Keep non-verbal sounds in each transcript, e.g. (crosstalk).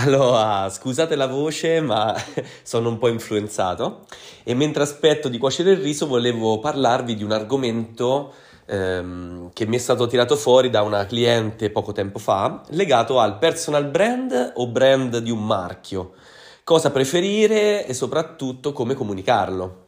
Allora, scusate la voce, ma (laughs) sono un po' influenzato. E mentre aspetto di cuocere il riso volevo parlarvi di un argomento ehm, che mi è stato tirato fuori da una cliente poco tempo fa, legato al personal brand o brand di un marchio, cosa preferire e soprattutto come comunicarlo.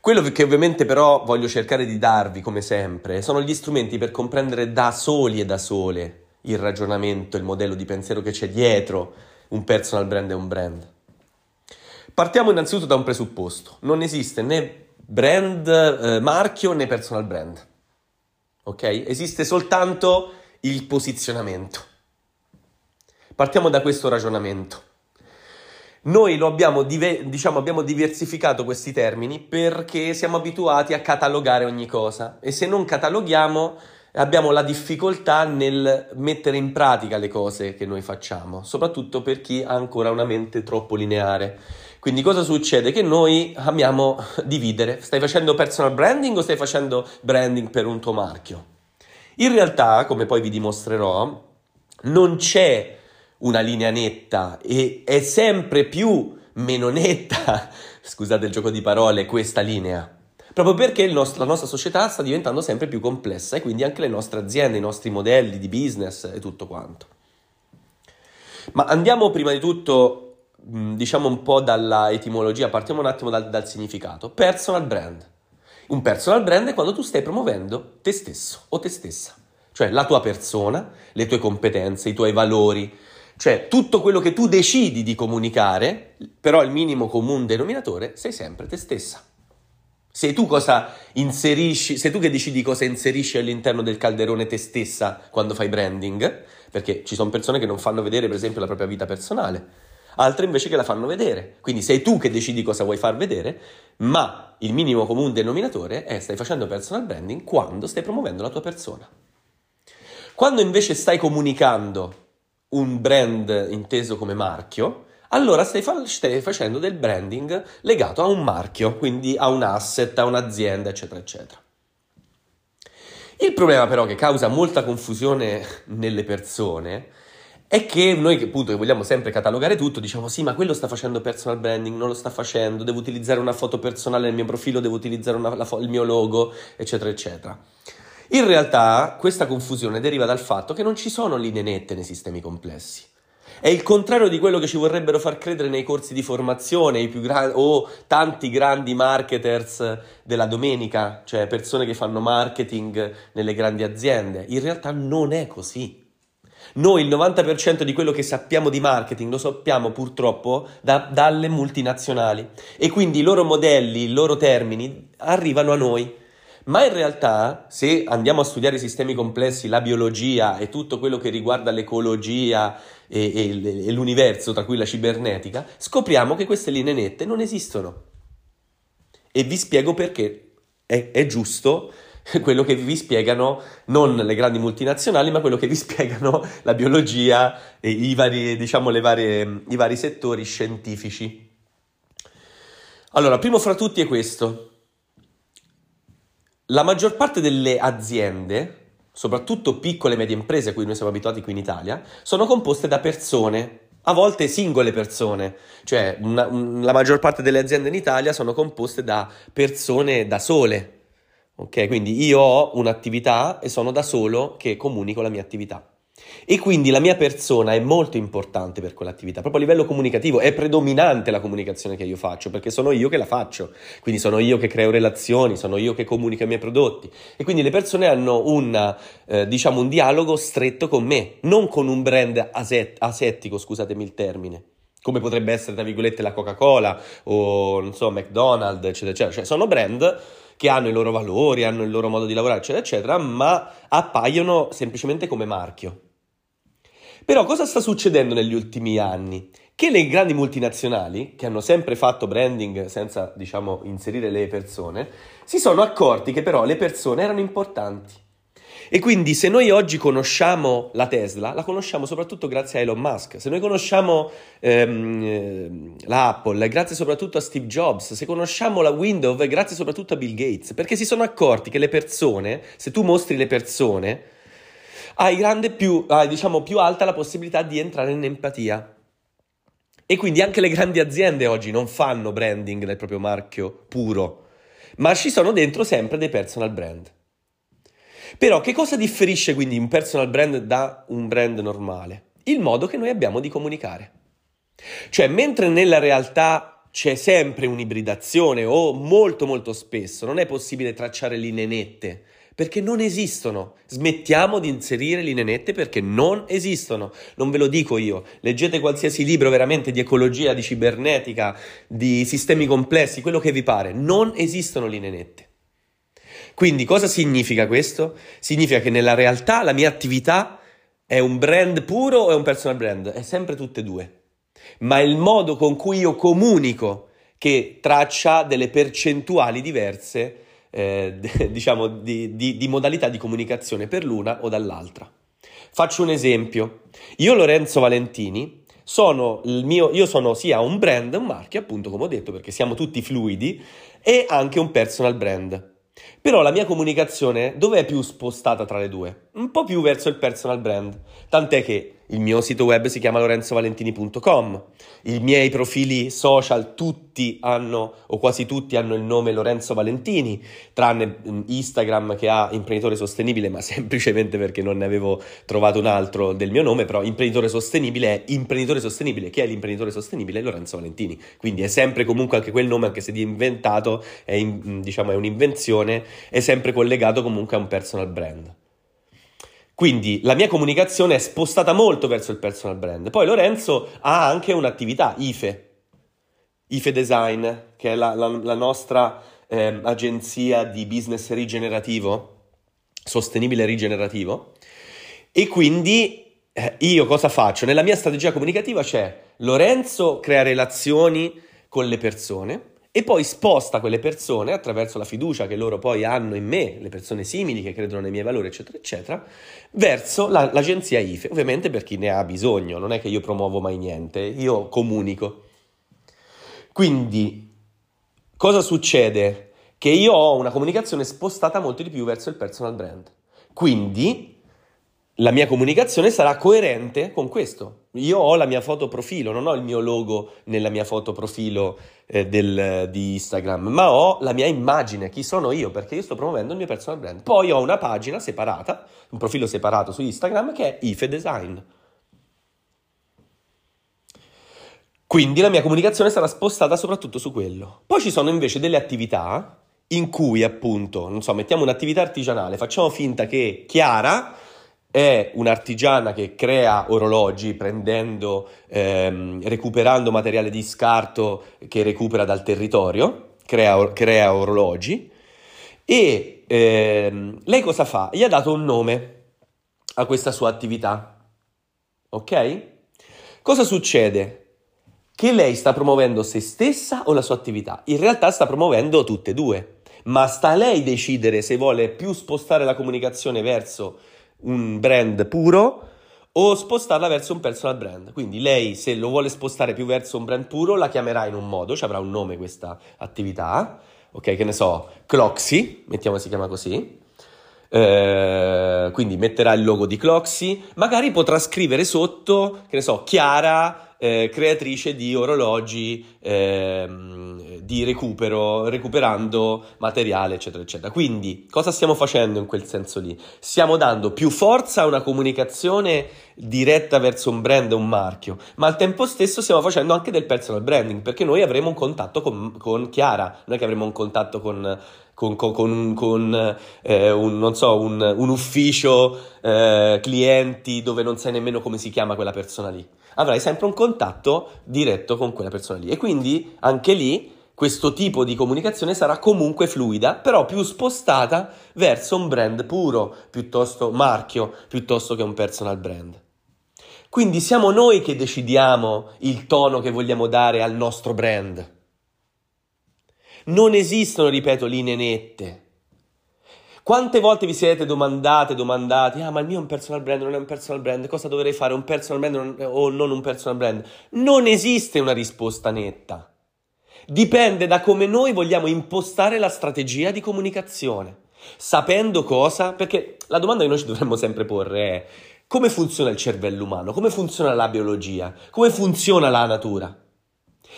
Quello che ovviamente però voglio cercare di darvi, come sempre, sono gli strumenti per comprendere da soli e da sole il ragionamento, il modello di pensiero che c'è dietro un personal brand e un brand. Partiamo innanzitutto da un presupposto. Non esiste né brand eh, marchio né personal brand. Ok? Esiste soltanto il posizionamento. Partiamo da questo ragionamento. Noi abbiamo, dive- diciamo, abbiamo diversificato questi termini perché siamo abituati a catalogare ogni cosa e se non cataloghiamo abbiamo la difficoltà nel mettere in pratica le cose che noi facciamo, soprattutto per chi ha ancora una mente troppo lineare. Quindi cosa succede? Che noi amiamo (laughs) dividere. Stai facendo personal branding o stai facendo branding per un tuo marchio? In realtà, come poi vi dimostrerò, non c'è una linea netta e è sempre più meno netta, (laughs) scusate il gioco di parole, questa linea proprio perché nostro, la nostra società sta diventando sempre più complessa e quindi anche le nostre aziende, i nostri modelli di business e tutto quanto. Ma andiamo prima di tutto, diciamo un po' dalla etimologia, partiamo un attimo dal, dal significato. Personal brand. Un personal brand è quando tu stai promuovendo te stesso o te stessa, cioè la tua persona, le tue competenze, i tuoi valori, cioè tutto quello che tu decidi di comunicare, però il minimo comune denominatore sei sempre te stessa. Sei tu sei tu che decidi cosa inserisci all'interno del calderone te stessa quando fai branding, perché ci sono persone che non fanno vedere per esempio la propria vita personale, altre invece che la fanno vedere. Quindi sei tu che decidi cosa vuoi far vedere, ma il minimo comune denominatore è stai facendo personal branding quando stai promuovendo la tua persona. Quando invece stai comunicando un brand inteso come marchio, allora stai, fa- stai, facendo del branding legato a un marchio, quindi a un asset, a un'azienda, eccetera, eccetera. Il problema però che causa molta confusione nelle persone è che noi appunto che vogliamo sempre catalogare tutto, diciamo sì, ma quello sta facendo personal branding, non lo sta facendo, devo utilizzare una foto personale nel mio profilo, devo utilizzare una, fo- il mio logo, eccetera, eccetera. In realtà questa confusione deriva dal fatto che non ci sono linee nette nei sistemi complessi. È il contrario di quello che ci vorrebbero far credere nei corsi di formazione gra- o tanti grandi marketers della domenica, cioè persone che fanno marketing nelle grandi aziende. In realtà non è così. Noi il 90% di quello che sappiamo di marketing lo sappiamo purtroppo da, dalle multinazionali e quindi i loro modelli, i loro termini arrivano a noi. Ma in realtà, se andiamo a studiare i sistemi complessi, la biologia e tutto quello che riguarda l'ecologia e, e, e l'universo, tra cui la cibernetica, scopriamo che queste linee nette non esistono. E vi spiego perché è, è giusto (laughs) quello che vi spiegano non le grandi multinazionali, ma quello che vi spiegano (laughs) la biologia e i vari, diciamo, varie, i vari settori scientifici. Allora, primo fra tutti è questo. La maggior parte delle aziende, soprattutto piccole e medie imprese a cui noi siamo abituati qui in Italia, sono composte da persone, a volte singole persone, cioè una, un, la maggior parte delle aziende in Italia sono composte da persone da sole. Ok, quindi io ho un'attività e sono da solo che comunico la mia attività. E quindi la mia persona è molto importante per quell'attività, proprio a livello comunicativo, è predominante la comunicazione che io faccio, perché sono io che la faccio, quindi sono io che creo relazioni, sono io che comunico i miei prodotti. E quindi le persone hanno una, eh, diciamo, un dialogo stretto con me, non con un brand aset- asettico, scusatemi il termine come potrebbe essere, tra virgolette, la Coca-Cola o, non so, McDonald's, eccetera, eccetera. Cioè, sono brand che hanno i loro valori, hanno il loro modo di lavorare, eccetera, eccetera, ma appaiono semplicemente come marchio. Però cosa sta succedendo negli ultimi anni? che le grandi multinazionali, che hanno sempre fatto branding senza, diciamo, inserire le persone, si sono accorti che però le persone erano importanti. E quindi se noi oggi conosciamo la Tesla, la conosciamo soprattutto grazie a Elon Musk. Se noi conosciamo ehm, eh, la grazie soprattutto a Steve Jobs. Se conosciamo la Windows, grazie soprattutto a Bill Gates. Perché si sono accorti che le persone, se tu mostri le persone, hai, grande più, hai diciamo, più alta la possibilità di entrare in empatia. E quindi anche le grandi aziende oggi non fanno branding del proprio marchio puro, ma ci sono dentro sempre dei personal brand. Però che cosa differisce quindi un personal brand da un brand normale? Il modo che noi abbiamo di comunicare. Cioè, mentre nella realtà c'è sempre un'ibridazione o molto molto spesso non è possibile tracciare linee nette perché non esistono. Smettiamo di inserire linee nette perché non esistono. Non ve lo dico io. Leggete qualsiasi libro veramente di ecologia, di cibernetica, di sistemi complessi, quello che vi pare. Non esistono linee nette. Quindi cosa significa questo? Significa che nella realtà la mia attività è un brand puro o è un personal brand? È sempre tutte e due. Ma il modo con cui io comunico che traccia delle percentuali diverse, eh, (laughs) diciamo, di, di, di modalità di comunicazione per l'una o dall'altra. Faccio un esempio. Io, Lorenzo Valentini, sono il mio, io sono sia un brand, un marchio, appunto, come ho detto, perché siamo tutti fluidi, e anche un personal brand. Però la mia comunicazione dove è più spostata tra le due? Un po' più verso il personal brand, tant'è che il mio sito web si chiama lorenzovalentini.com, i miei profili social tutti hanno, o quasi tutti hanno il nome Lorenzo Valentini, tranne mm, Instagram che ha imprenditore sostenibile, ma (laughs) semplicemente perché non ne avevo trovato un altro del mio nome, però imprenditore sostenibile è imprenditore sostenibile, che è l'imprenditore sostenibile? Lorenzo Valentini, quindi è sempre comunque anche quel nome, anche se di inventato, è, mm, diciamo, è un'invenzione, è sempre collegato comunque a un personal brand. Quindi la mia comunicazione è spostata molto verso il personal brand. Poi Lorenzo ha anche un'attività, IFE, IFE Design, che è la, la, la nostra eh, agenzia di business rigenerativo, sostenibile rigenerativo. E quindi eh, io cosa faccio? Nella mia strategia comunicativa c'è Lorenzo crea relazioni con le persone, e poi sposta quelle persone attraverso la fiducia che loro poi hanno in me, le persone simili che credono nei miei valori, eccetera, eccetera, verso la, l'agenzia IFE, ovviamente per chi ne ha bisogno, non è che io promuovo mai niente, io comunico. Quindi, cosa succede? Che io ho una comunicazione spostata molto di più verso il personal brand. Quindi, la mia comunicazione sarà coerente con questo. Io ho la mia foto profilo, non ho il mio logo nella mia foto profilo eh, del, di Instagram, ma ho la mia immagine, chi sono io, perché io sto promuovendo il mio personal brand. Poi ho una pagina separata, un profilo separato su Instagram che è IFE Design. Quindi la mia comunicazione sarà spostata soprattutto su quello. Poi ci sono invece delle attività in cui appunto, non so, mettiamo un'attività artigianale, facciamo finta che Chiara è un'artigiana che crea orologi prendendo, ehm, recuperando materiale di scarto che recupera dal territorio, crea, crea orologi e ehm, lei cosa fa? Gli ha dato un nome a questa sua attività. Ok? Cosa succede? Che lei sta promuovendo se stessa o la sua attività? In realtà sta promuovendo tutte e due, ma sta a lei decidere se vuole più spostare la comunicazione verso un brand puro o spostarla verso un personal brand. Quindi lei, se lo vuole spostare più verso un brand puro, la chiamerà in un modo, ci avrà un nome questa attività, ok? Che ne so, Cloxy, mettiamo si chiama così. Eh, quindi metterà il logo di Cloxy, magari potrà scrivere sotto, che ne so, Chiara eh, creatrice di orologi eh, di recupero, recuperando materiale, eccetera, eccetera. Quindi, cosa stiamo facendo in quel senso lì? Stiamo dando più forza a una comunicazione diretta verso un brand un marchio, ma al tempo stesso stiamo facendo anche del personal branding, perché noi avremo un contatto con, con Chiara, è che avremo un contatto con con, con, con, con eh, un, so, un, un, ufficio eh, clienti dove non sai nemmeno come si chiama quella persona lì. Avrai sempre un contatto diretto con quella persona lì. E quindi anche lì questo tipo di comunicazione sarà comunque fluida, però più spostata verso un brand puro, piuttosto marchio, piuttosto che un personal brand. Quindi siamo noi che decidiamo il tono che vogliamo dare al nostro brand. Non esistono, ripeto, linee nette. Quante volte vi siete domandate, domandati, ah ma il mio è un personal brand, non è un personal brand, cosa dovrei fare, un personal brand o non un personal brand? Non esiste una risposta netta. Dipende da come noi vogliamo impostare la strategia di comunicazione. Sapendo cosa? Perché la domanda che noi ci dovremmo sempre porre è come funziona il cervello umano, come funziona la biologia, come funziona la natura.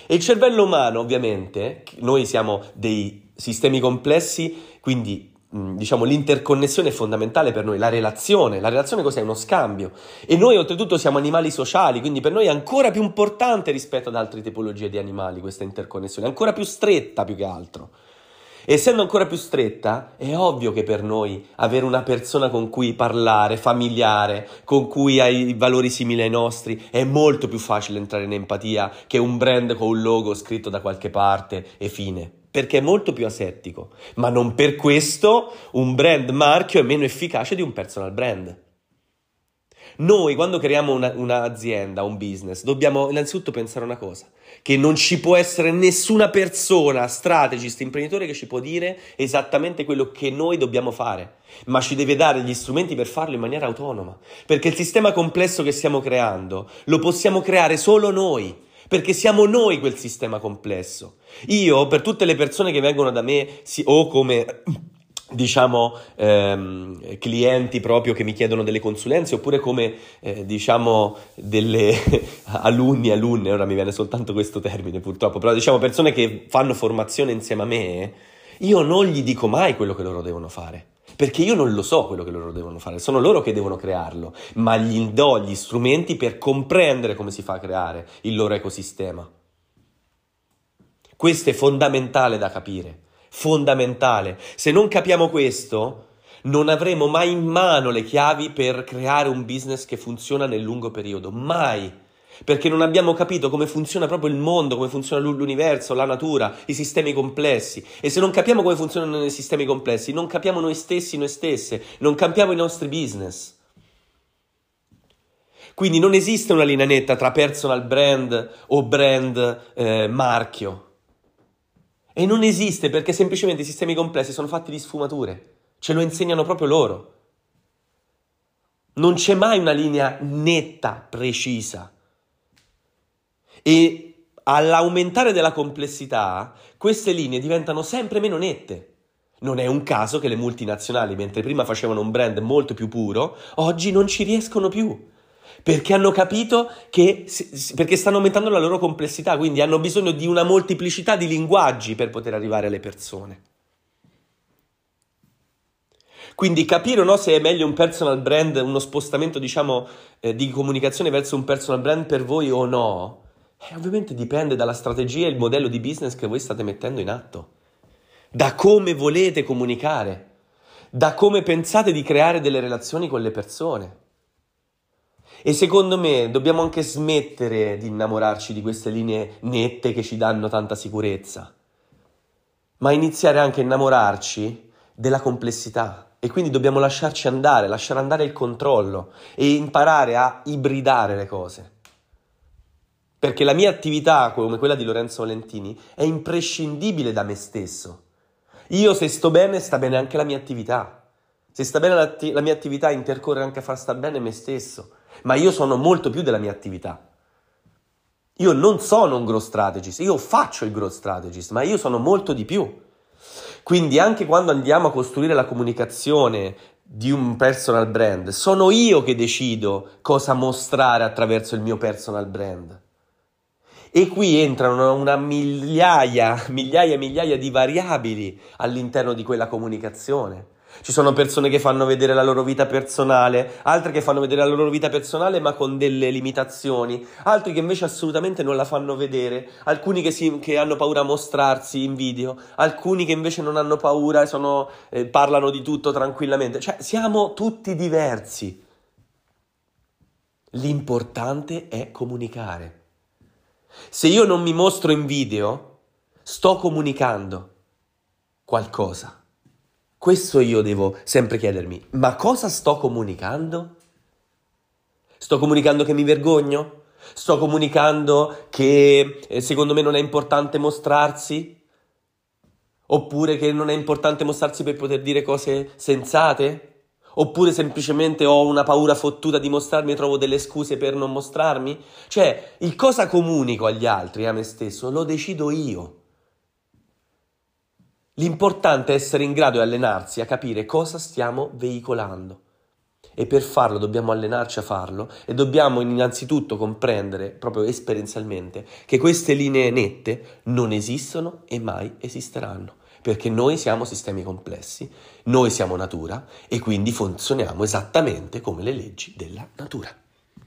E il cervello umano, ovviamente, noi siamo dei sistemi complessi, quindi diciamo l'interconnessione è fondamentale per noi, la relazione. La relazione cos'è? Uno scambio. E noi oltretutto siamo animali sociali, quindi per noi è ancora più importante rispetto ad altre tipologie di animali questa interconnessione, ancora più stretta più che altro. Essendo ancora più stretta, è ovvio che per noi avere una persona con cui parlare, familiare, con cui hai valori simili ai nostri, è molto più facile entrare in empatia che un brand con un logo scritto da qualche parte e fine. Perché è molto più asettico. Ma non per questo un brand marchio è meno efficace di un personal brand. Noi quando creiamo una, un'azienda, un business, dobbiamo innanzitutto pensare una cosa, che non ci può essere nessuna persona, strategist, imprenditore che ci può dire esattamente quello che noi dobbiamo fare, ma ci deve dare gli strumenti per farlo in maniera autonoma, perché il sistema complesso che stiamo creando lo possiamo creare solo noi, perché siamo noi quel sistema complesso. Io, per tutte le persone che vengono da me, o come diciamo ehm, clienti proprio che mi chiedono delle consulenze oppure come eh, diciamo delle (laughs) alunni alunne ora mi viene soltanto questo termine purtroppo però diciamo persone che fanno formazione insieme a me io non gli dico mai quello che loro devono fare perché io non lo so quello che loro devono fare, sono loro che devono crearlo, ma gli do gli strumenti per comprendere come si fa a creare il loro ecosistema. Questo è fondamentale da capire fondamentale. Se non capiamo questo, non avremo mai in mano le chiavi per creare un business che funziona nel lungo periodo, mai. Perché non abbiamo capito come funziona proprio il mondo, come funziona l'universo, la natura, i sistemi complessi. E se non capiamo come funzionano i sistemi complessi, non capiamo noi stessi, noi stesse, non capiamo i nostri business. Quindi non esiste una linea netta tra personal brand o brand eh, marchio. E non esiste perché semplicemente i sistemi complessi sono fatti di sfumature. Ce lo insegnano proprio loro. Non c'è mai una linea netta, precisa. E all'aumentare della complessità, queste linee diventano sempre meno nette. Non è un caso che le multinazionali, mentre prima facevano un brand molto più puro, oggi non ci riescono più perché hanno capito che perché stanno aumentando la loro complessità, quindi hanno bisogno di una molteplicità di linguaggi per poter arrivare alle persone. Quindi capire no se è meglio un personal brand, uno spostamento diciamo eh, di comunicazione verso un personal brand per voi o no, eh, ovviamente dipende dalla strategia e il modello di business che voi state mettendo in atto, da come volete comunicare, da come pensate di creare delle relazioni con le persone. E secondo me dobbiamo anche smettere di innamorarci di queste linee nette che ci danno tanta sicurezza, ma iniziare anche a innamorarci della complessità. E quindi dobbiamo lasciarci andare, lasciare andare il controllo e imparare a ibridare le cose. Perché la mia attività, come quella di Lorenzo Valentini, è imprescindibile da me stesso. Io se sto bene, sta bene anche la mia attività. Se sta bene la, la mia attività, intercorre anche a far star bene me stesso ma io sono molto più della mia attività. Io non sono un growth strategist, io faccio il growth strategist, ma io sono molto di più. Quindi anche quando andiamo a costruire la comunicazione di un personal brand, sono io che decido cosa mostrare attraverso il mio personal brand. E qui entrano una migliaia, migliaia e migliaia di variabili all'interno di quella comunicazione. Ci sono persone che fanno vedere la loro vita personale, altre che fanno vedere la loro vita personale ma con delle limitazioni, altri che invece assolutamente non la fanno vedere, alcuni che, si, che hanno paura a mostrarsi in video, alcuni che invece non hanno paura e sono, eh, parlano di tutto tranquillamente. Cioè, siamo tutti diversi. L'importante è comunicare. Se io non mi mostro in video, sto comunicando qualcosa. Questo io devo sempre chiedermi, ma cosa sto comunicando? Sto comunicando che mi vergogno? Sto comunicando che eh, secondo me non è importante mostrarsi? Oppure che non è importante mostrarsi per poter dire cose sensate? Oppure semplicemente ho una paura fottuta di mostrarmi e trovo delle scuse per non mostrarmi? Cioè, il cosa comunico agli altri e a me stesso lo decido io. L'importante è essere in grado di allenarsi a capire cosa stiamo veicolando. E per farlo dobbiamo allenarci a farlo e dobbiamo innanzitutto comprendere, proprio esperienzialmente, che queste linee nette non esistono e mai esisteranno, perché noi siamo sistemi complessi, noi siamo natura e quindi funzioniamo esattamente come le leggi della natura.